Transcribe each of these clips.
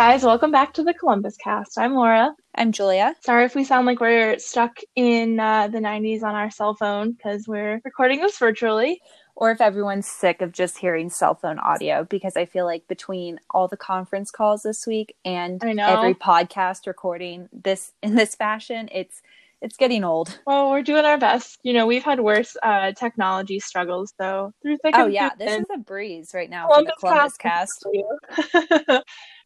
guys, welcome back to the Columbus cast. I'm Laura. I'm Julia. Sorry if we sound like we're stuck in uh, the 90s on our cell phone because we're recording this virtually. Or if everyone's sick of just hearing cell phone audio, because I feel like between all the conference calls this week and every podcast recording this in this fashion, it's it's getting old. Well, we're doing our best. You know, we've had worse uh, technology struggles, though. through thick Oh yeah, this is a breeze right now Columbus for the Columbus cast. cast.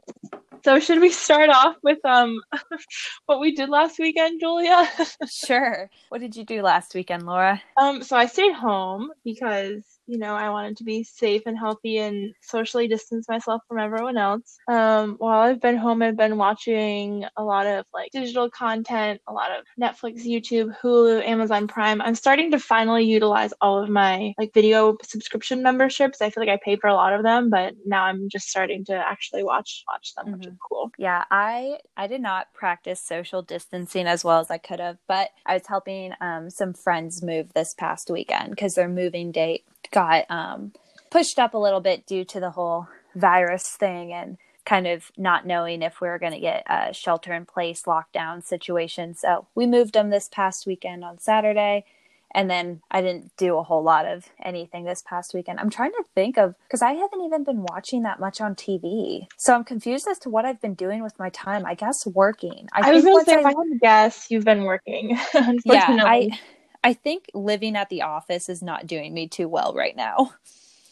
so should we start off with um what we did last weekend, Julia? sure. What did you do last weekend, Laura? Um, so I stayed home because you know, I wanted to be safe and healthy and socially distance myself from everyone else. Um, while I've been home, I've been watching a lot of like digital content, a lot of Netflix, YouTube, Hulu, Amazon Prime. I'm starting to finally utilize all of my like video subscription memberships. I feel like I paid for a lot of them, but now I'm just starting to actually watch watch them, mm-hmm. which is mm-hmm. cool. Yeah, I I did not practice social distancing as well as I could have, but I was helping um, some friends move this past weekend because their moving date got um, pushed up a little bit due to the whole virus thing and kind of not knowing if we were going to get a shelter in place lockdown situation. So we moved them this past weekend on Saturday. And then I didn't do a whole lot of anything this past weekend. I'm trying to think of because I haven't even been watching that much on TV. So I'm confused as to what I've been doing with my time. I guess working. I, I was going to say, I, if I had to guess, you've been working. yeah, I I think living at the office is not doing me too well right now.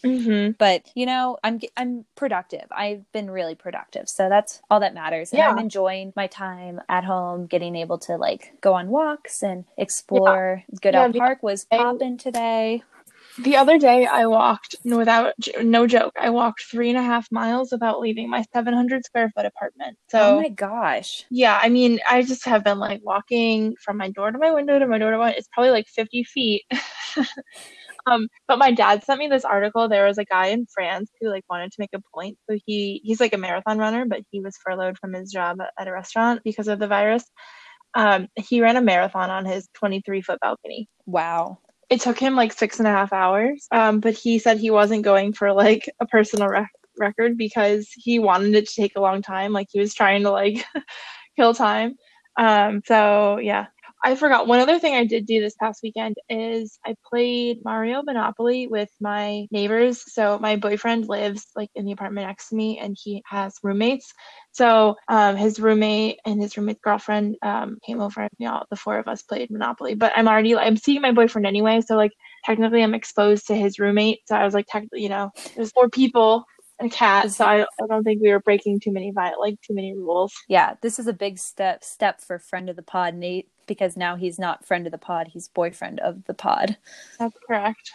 Mm-hmm. But you know, I'm I'm productive. I've been really productive, so that's all that matters. And yeah. I'm enjoying my time at home, getting able to like go on walks and explore. Yeah. Goodale yeah, Park was popping today. The other day, I walked without no joke. I walked three and a half miles without leaving my 700 square foot apartment. So, oh my gosh, yeah. I mean, I just have been like walking from my door to my window to my door to my. It's probably like 50 feet. um, but my dad sent me this article. There was a guy in France who like wanted to make a point. So he he's like a marathon runner, but he was furloughed from his job at a restaurant because of the virus. Um, he ran a marathon on his 23 foot balcony. Wow it took him like six and a half hours. Um, but he said he wasn't going for like a personal rec- record because he wanted it to take a long time. Like he was trying to like kill time. Um, so yeah, I forgot one other thing I did do this past weekend is I played Mario Monopoly with my neighbors. So my boyfriend lives like in the apartment next to me and he has roommates. So um, his roommate and his roommate's girlfriend um, came over and you know, the four of us played Monopoly. But I'm already I'm seeing my boyfriend anyway, so like technically I'm exposed to his roommate. So I was like technically, you know, there's four people and a cat, so I, I don't think we were breaking too many like too many rules. Yeah, this is a big step step for friend of the pod Nate because now he's not friend of the pod, he's boyfriend of the pod. That's correct.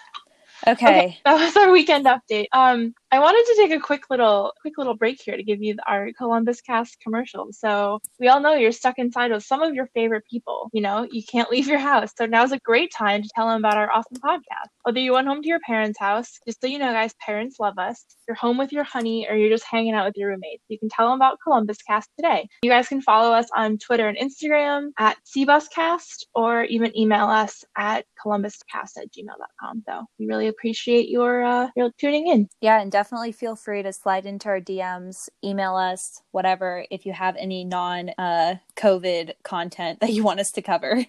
Okay. okay. That was our weekend update. Um, I wanted to take a quick little quick little break here to give you our Columbus cast commercial. So we all know you're stuck inside with some of your favorite people. You know, you can't leave your house. So now's a great time to tell them about our awesome podcast. Whether you went home to your parents' house, just so you know, guys, parents love us. You're home with your honey, or you're just hanging out with your roommates. You can tell them about Columbus Cast today. You guys can follow us on Twitter and Instagram at CBusCast, or even email us at columbuscast at gmail.com. So we really appreciate your uh, your tuning in. Yeah, and definitely feel free to slide into our DMs, email us, whatever, if you have any non uh, COVID content that you want us to cover.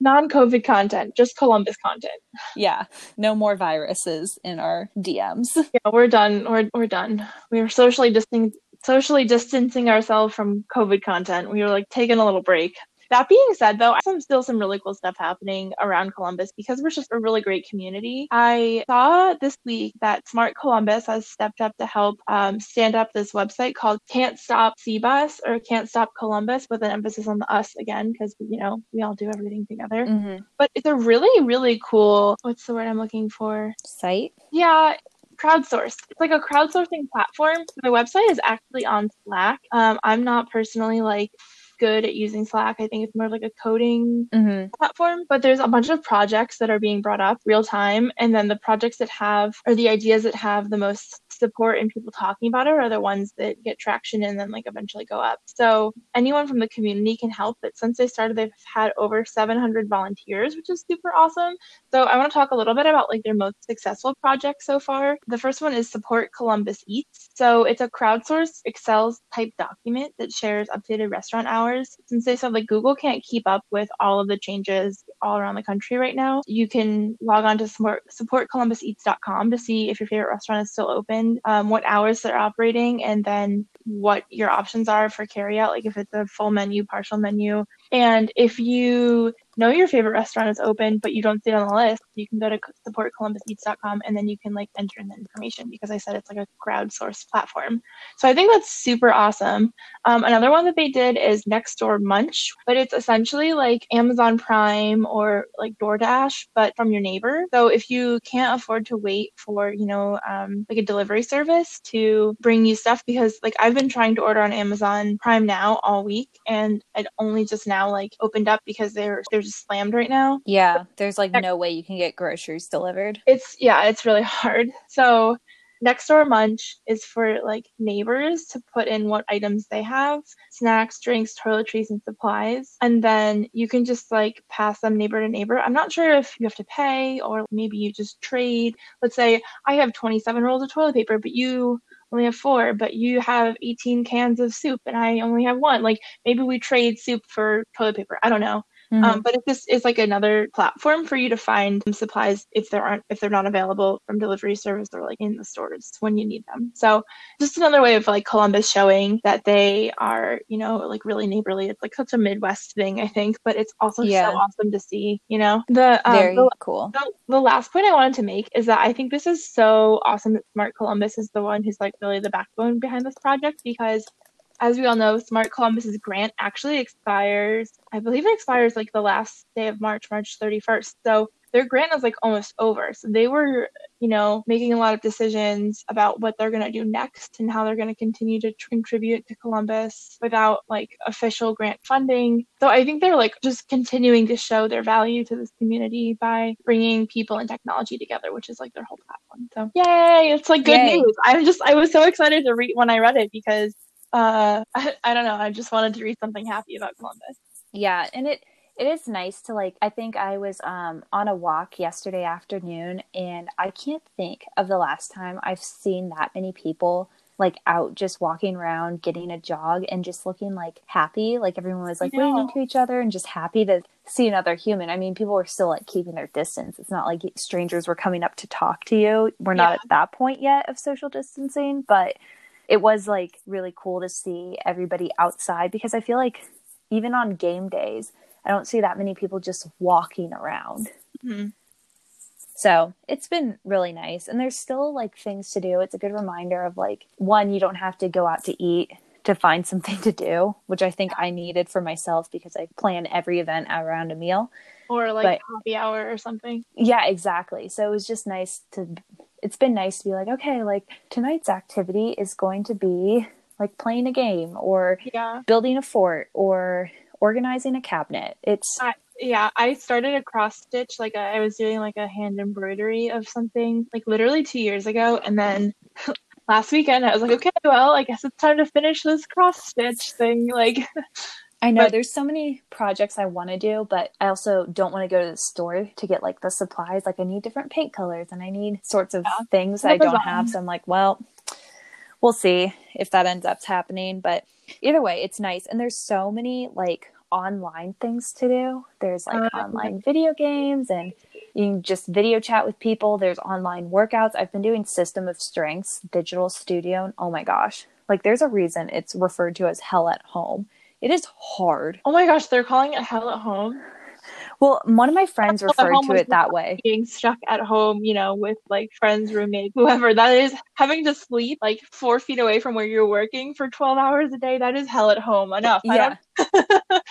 Non COVID content, just Columbus content. Yeah, no more viruses in our DMs. Yeah, we're done. We're, we're done. We are socially distancing socially distancing ourselves from COVID content. We were like taking a little break. That being said, though, I some still some really cool stuff happening around Columbus because we're just a really great community. I saw this week that Smart Columbus has stepped up to help um, stand up this website called Can't Stop CBus or Can't Stop Columbus with an emphasis on the us again because you know we all do everything together. Mm-hmm. But it's a really really cool. What's the word I'm looking for? Site. Yeah, crowdsource. It's like a crowdsourcing platform. My website is actually on Slack. Um, I'm not personally like good at using Slack. I think it's more like a coding mm-hmm. platform. But there's a bunch of projects that are being brought up real time. And then the projects that have, or the ideas that have the most support and people talking about it are the ones that get traction and then like eventually go up. So anyone from the community can help. But since they started, they've had over 700 volunteers, which is super awesome. So I want to talk a little bit about like their most successful projects so far. The first one is Support Columbus Eats. So it's a crowdsourced Excel type document that shares updated restaurant hours. Since they said like Google can't keep up with all of the changes all around the country right now, you can log on to support, supportcolumbuseats.com to see if your favorite restaurant is still open, um, what hours they're operating, and then what your options are for carryout, like if it's a full menu, partial menu. And if you know your favorite restaurant is open, but you don't see it on the list, you can go to supportcolumbuseats.com and then you can like enter in the information because I said it's like a crowdsourced platform. So I think that's super awesome. Um, another one that they did is Nextdoor Munch, but it's essentially like Amazon Prime or like DoorDash, but from your neighbor. So if you can't afford to wait for, you know, um, like a delivery service to bring you stuff, because like I've been trying to order on Amazon Prime now all week and it only just now like opened up because they're, they're just slammed right now. Yeah, there's like no way you can get groceries delivered. It's yeah, it's really hard. So next door Munch is for like neighbors to put in what items they have, snacks, drinks, toiletries, and supplies. And then you can just like pass them neighbor to neighbor. I'm not sure if you have to pay or maybe you just trade. Let's say I have 27 rolls of toilet paper, but you only have four, but you have 18 cans of soup and I only have one. Like maybe we trade soup for toilet paper. I don't know. Mm-hmm. Um, but it just is like another platform for you to find supplies if there aren't if they're not available from delivery service or like in the stores when you need them. So just another way of like Columbus showing that they are you know like really neighborly. It's like such a Midwest thing I think, but it's also yeah. so awesome to see. You know the um, very the, cool. The, the last point I wanted to make is that I think this is so awesome that Smart Columbus is the one who's like really the backbone behind this project because as we all know, Smart Columbus's grant actually expires. I believe it expires like the last day of March, March 31st. So their grant is like almost over. So they were, you know, making a lot of decisions about what they're going to do next and how they're going to continue to tr- contribute to Columbus without like official grant funding. So I think they're like just continuing to show their value to this community by bringing people and technology together, which is like their whole platform. So yay, it's like good yay. news. I'm just I was so excited to read when I read it because uh I, I don't know. I just wanted to read something happy about columbus. Yeah and it it is nice to like i think i was um on a walk yesterday afternoon and i can't think of the last time i've seen that many people like out just walking around getting a jog and just looking like happy. Like everyone was like waving to each other and just happy to see another human. I mean people were still like keeping their distance. It's not like strangers were coming up to talk to you. We're not yeah. at that point yet of social distancing but it was like really cool to see everybody outside because I feel like even on game days, I don't see that many people just walking around. Mm-hmm. So it's been really nice. And there's still like things to do. It's a good reminder of like, one, you don't have to go out to eat to find something to do, which I think I needed for myself because I plan every event around a meal. Or like but, coffee hour or something. Yeah, exactly. So it was just nice to it's been nice to be like, okay, like tonight's activity is going to be like playing a game or yeah. building a fort or organizing a cabinet. It's I, yeah, I started a cross stitch like a, I was doing like a hand embroidery of something like literally 2 years ago and then last weekend I was like, okay, well, I guess it's time to finish this cross stitch thing like I know but, there's so many projects I want to do, but I also don't want to go to the store to get like the supplies. Like I need different paint colors and I need sorts of yeah, things I don't have. So I'm like, well, we'll see if that ends up happening. But either way, it's nice. And there's so many like online things to do. There's like uh, online video games and you can just video chat with people. There's online workouts. I've been doing System of Strengths, Digital Studio. And oh my gosh, like there's a reason it's referred to as hell at home it is hard. Oh my gosh, they're calling it hell at home. Well, one of my friends referred to it that way. Being stuck at home, you know, with like friends, roommate, whoever. That is having to sleep like four feet away from where you're working for 12 hours a day. That is hell at home. Enough. Yeah.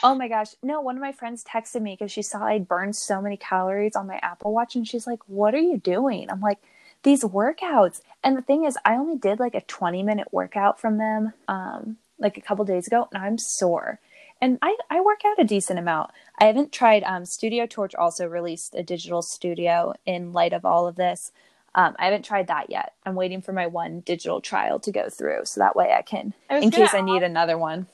oh my gosh. No, one of my friends texted me because she saw I'd burned so many calories on my Apple Watch and she's like, What are you doing? I'm like, These workouts. And the thing is, I only did like a 20 minute workout from them. Um, like a couple days ago and I'm sore. And I, I work out a decent amount. I haven't tried um, Studio Torch also released a digital studio in light of all of this. Um, I haven't tried that yet. I'm waiting for my one digital trial to go through, so that way I can, I in case I need another one.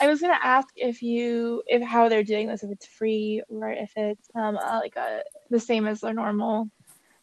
I was gonna ask if you if how they're doing this, if it's free or if it's um uh, like a the same as their normal.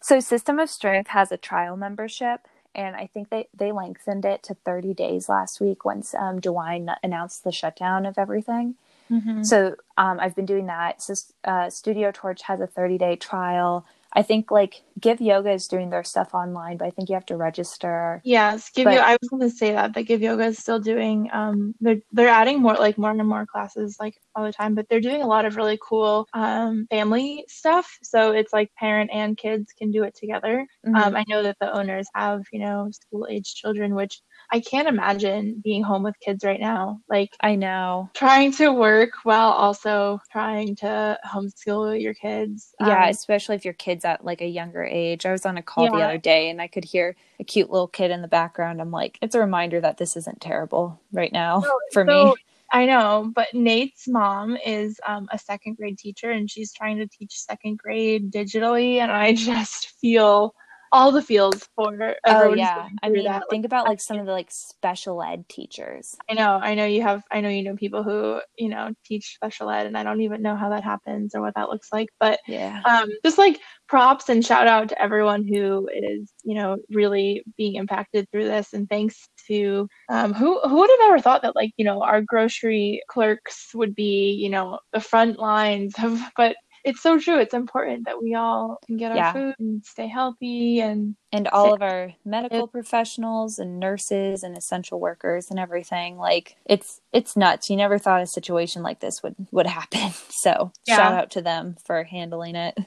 So System of Strength has a trial membership, and I think they they lengthened it to 30 days last week once um, DeWine announced the shutdown of everything. Mm-hmm. So um, I've been doing that. So, uh, Studio Torch has a 30 day trial. I think like Give Yoga is doing their stuff online, but I think you have to register. Yes, Give But- Yoga. I was going to say that that Give Yoga is still doing. Um, they're they're adding more like more and more classes like all the time, but they're doing a lot of really cool um family stuff. So it's like parent and kids can do it together. Mhm. Um, I know that the owners have you know school age children, which I can't imagine being home with kids right now. Like I know. trying to work while also trying to homeschool your kids. Yeah, Um, especially if your kid's at like a younger age. I was on a call the other day and I could hear a cute little kid in the background. I'm like, it's a reminder that this isn't terrible right now for so- me. I know, but Nate's mom is um, a second grade teacher and she's trying to teach second grade digitally. And I just feel all the feels for Oh yeah. I mean, that. think about like some of the like special ed teachers. I know, I know you have, I know you know people who, you know, teach special ed and I don't even know how that happens or what that looks like. But Yeah. um, just like props and shout out to everyone who is, you know, really being impacted through this. And thanks to um, who who would have ever thought that like, you know, our grocery clerks would be, you know, the front lines of, but it's so true. It's important that we all can get our Yeah. food and stay healthy and and all of our medical professionals and nurses and essential workers and everything like it's it's nuts you never thought a situation like this would would happen so Yeah. shout out to them for handling it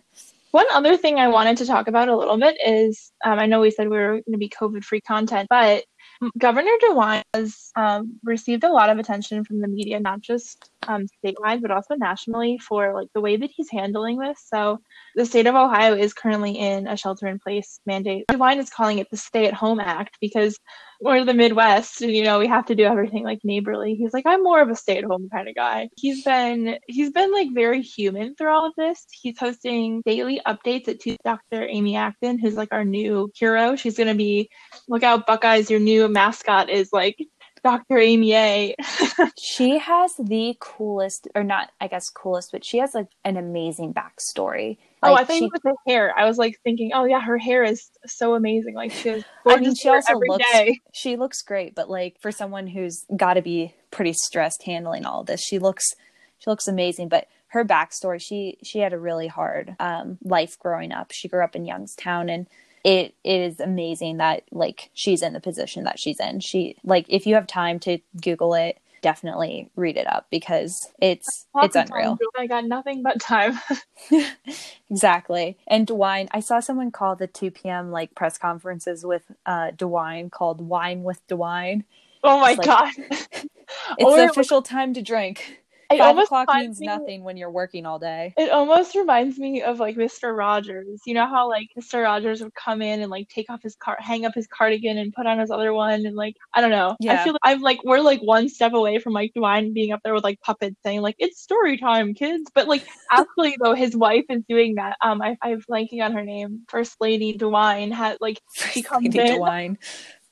One other thing I wanted to talk about a little bit is um, I know we said we were going to be COVID free content, but Governor DeWine has um, received a lot of attention from the media, not just um, statewide, but also nationally for like the way that he's handling this. So the state of Ohio is currently in a shelter in place mandate. DeWine is calling it the Stay at Home Act because we're the Midwest and you know we have to do everything like neighborly. He's like I'm more of a stay at home kind of guy. He's been he's been like very human through all of this. He's hosting daily updates at Dr. Amy Acton, who's like our new hero. She's gonna be look out Buckeyes, your new mascot is like Dr. Amy A. she has the coolest or not i guess coolest but she has like an amazing backstory oh, I think she, was her hair. I was like thinking, oh yeah, her hair is so amazing. Like she has I mean, she hair also every looks day. she looks great, but like for someone who's got to be pretty stressed handling all this, she looks she looks amazing. But her backstory, she she had a really hard um, life growing up. She grew up in Youngstown, and it it is amazing that like she's in the position that she's in. She like if you have time to Google it, definitely read it up because it's it's of time, unreal. I got nothing but time. Exactly. And DeWine, I saw someone call the 2 p.m. like press conferences with uh DeWine called Wine with DeWine. oh my It's like- god. It's Or the official time to drink. It Five almost o'clock means me- nothing when you're working all day. It almost reminds me of like Mr. Rogers. You know how like Mr. Rogers would come in and like take off his car, hang up his cardigan, and put on his other one, and like I don't know. Yeah. I feel like I'm like we're like one step away from like Dwayne being up there with like puppets saying like it's story time, kids. But like actually though, his wife is doing that. Um, I I'm blanking on her name. First Lady Dwayne had like she comes Lady in. DeWine.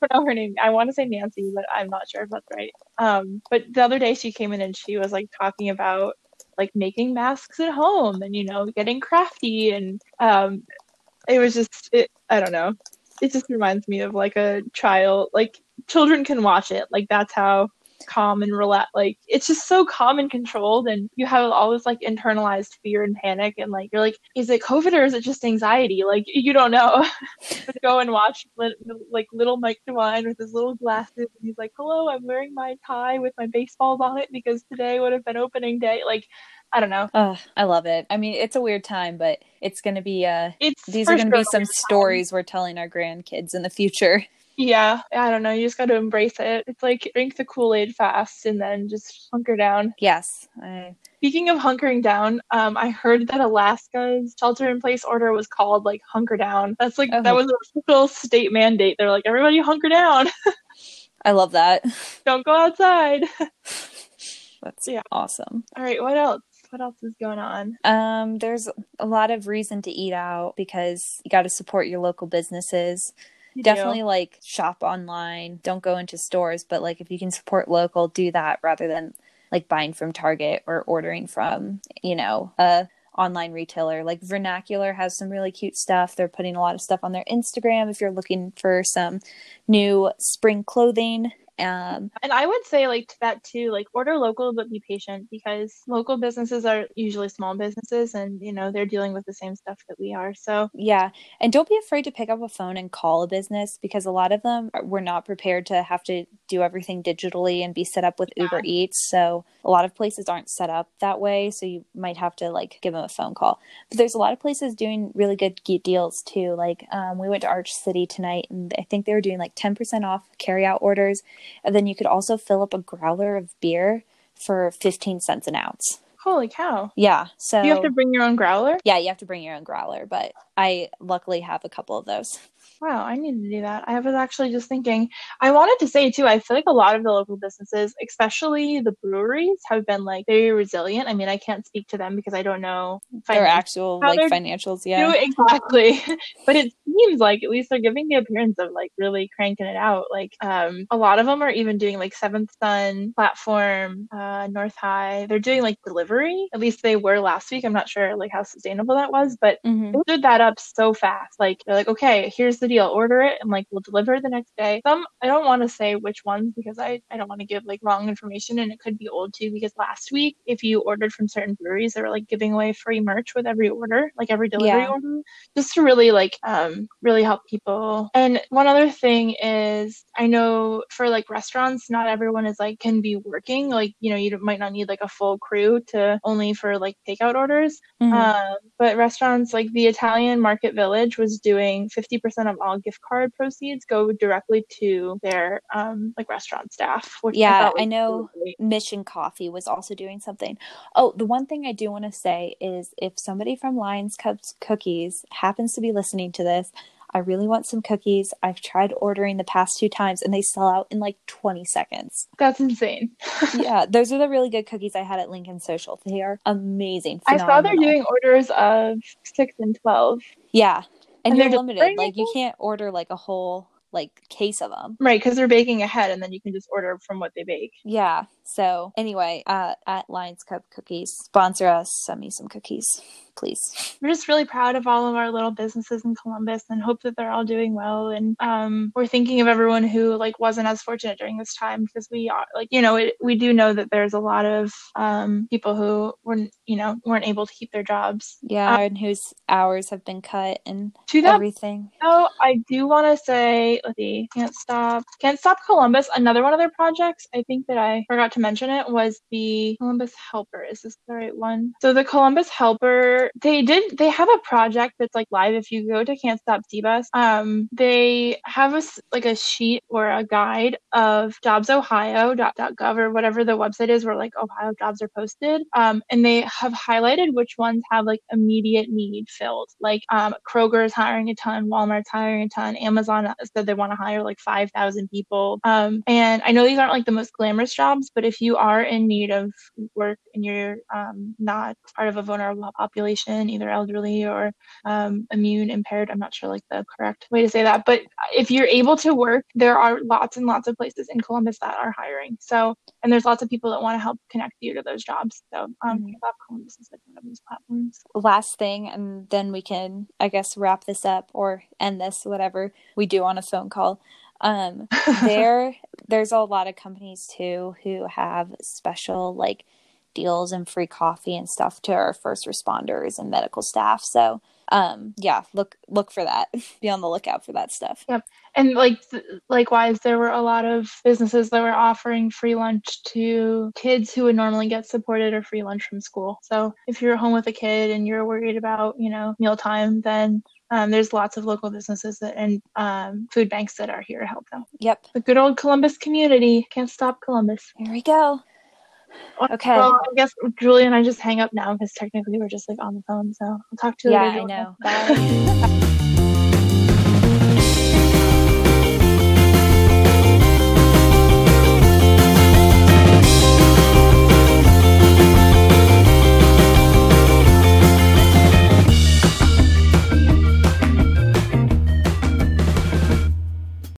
I know her name. I want to say Nancy, but I'm not sure if that's right. Um, but the other day she came in and she was like talking about like making masks at home and you know getting crafty and um, it was just it. I don't know. It just reminds me of like a child. Like children can watch it. Like that's how calm and relax. Like it's just so calm and controlled, and you have all this like internalized fear and panic, and like you're like, is it COVID or is it just anxiety? Like you don't know. go and watch like little Mike DeWine with his little glasses, and he's like, "Hello, I'm wearing my tie with my baseballs on it because today would have been opening day." Like I don't know. Oh, I love it. I mean, it's a weird time, but it's going to be uh It's these are going to sure be some weird time. stories we're telling our grandkids in the future. Yeah, I don't know. You just got to embrace it. It's like drink the Kool Aid fast and then just hunker down. Yes. I, Speaking of hunkering down, um, I heard that Alaska's shelter in place order was called like hunker down. That's like Oh. that was an official state mandate. They're like everybody hunker down, I love that. don't go outside. That's Yeah. awesome. All right, what else? What what else is going on? Um, there's a lot of reason to eat out because you got to support your local businesses. Definitely like shop online. Don't go into stores, but like if you can support local, do that rather than like buying from Target or ordering from, you know, a online retailer. Like Vernacular has some really cute stuff. They're putting a lot of stuff on their Instagram if you're looking for some new spring clothing. Um, And I would say like to that too, like order local but be patient because local businesses are usually small businesses and you know they're dealing with the same stuff that we are. So Yeah. And don't be afraid to pick up a phone and call a business because a lot of them are- were not prepared to have to do everything digitally and be set up with Uber Eats. So a lot of places aren't set up that way. So you might have to like give them a phone call. But there's a lot of places doing really good deals too. Like um, we went to Arch City tonight and I think they were doing like 10% off carry out orders. And then you could also fill up a growler of beer for 15 cents an ounce. holy cow. Yeah. So You have to bring your own growler? yeah, you have to bring your own growler, but I luckily have a couple of those. Wow, I need to do that. I was actually just thinking, I wanted to say too, I feel like a lot of the local businesses, especially the breweries, have been like very resilient. I mean, I can't speak to them because I don't know Their actual like financials, yeah. do exactly. but it seems like at least they're giving the appearance of like really cranking it out. Like um a lot of them are even doing like Seventh Son platform, uh North High. They're doing like delivery. At least they were last week. I'm not sure like how sustainable that was, but Mhm. they stood that up so fast. Like they're like, okay, here's the deal. Order it and like we'll deliver the next day. Some I don't want to say which ones because I, I don't want to give like wrong information and it could be old too because last week if you ordered from certain breweries they were like giving away free merch with every order, like every delivery Yeah. order. Just to really like um really help people. And one other thing is I know for like restaurants, not everyone is like can be working. Like, you know, you might not need like a full crew to only for like takeout orders. Mhm. Um, but restaurants like the Italian Market Village was doing 50% of all gift card proceeds go directly to their um, like restaurant staff. Yeah, was I know. really. Mission Coffee was also doing something. Oh, the one thing I do want to say is if somebody from Lions Cups Cookies happens to be listening to this, I really want some cookies. I've tried ordering the past two times and they sell out in like 20 seconds. That's insane. yeah, those are the really good cookies I had at Lincoln Social. They are amazing. I saw they're doing orders of six and 12. Yeah. And, And you're they're limited. Like you can't order like a whole like case of them. Right, because they're baking ahead and then you can just order from what they bake. Yeah. So anyway, uh, at Lions Cup Cookies, sponsor us. Send me some cookies, please. we're just really proud of all of our little businesses in Columbus and hope that they're all doing well. And um, we're thinking of everyone who like wasn't as fortunate during this time because we are like you know it, we do know that there's a lot of um, people who weren't you know weren't able to keep their jobs. Yeah, Um, and whose hours have been cut and To that everything. Oh, I do want to say, let's see, Can't Stop, Can't Stop Columbus. Another one of their projects, I think that I forgot to mention it, was the Columbus Helper. Is this the right one? So the Columbus Helper, they did, they have a project that's like live. If you go to Can't Stop CBUS, um, they have a like a sheet or a guide of jobsohio.gov or whatever the website is where like Ohio jobs are posted. Um, and they have highlighted which ones have like immediate need filled. Like um, Kroger's hiring a ton, Walmart's hiring a ton, Amazon said they want to hire like 5,000 people. Um, and I know these aren't like the most glamorous jobs, but if you are in need of work and you're um, not part of a vulnerable population, either elderly or um, immune impaired, I'm not sure like the correct way to say that, but if you're able to work, there are lots and lots of places in Columbus that are hiring. So, and there's lots of people that want to help connect you to those jobs. So, um, Mhm. Stop Columbus is like one of these platforms. Last thing, and then we can, I guess, wrap this up or end this, whatever we do on a phone call. Um, there, there's a lot of companies too who have special like deals and free coffee and stuff to our first responders and medical staff. So, um, yeah, look look for that. Be on the lookout for that stuff. Yep and like th- likewise, there were a lot of businesses that were offering free lunch to kids who would normally get supported or free lunch from school. So if you're home with a kid and you're worried about, you know, mealtime, then um, there's lots of local businesses that, and um, food banks that are here to help them. Yep. The good old Columbus community can't stop Columbus. Here we go. Okay. Well, I guess Julie and I just hang up now because technically we're just like on the phone. So I'll talk to you Yeah, later. I know. Bye.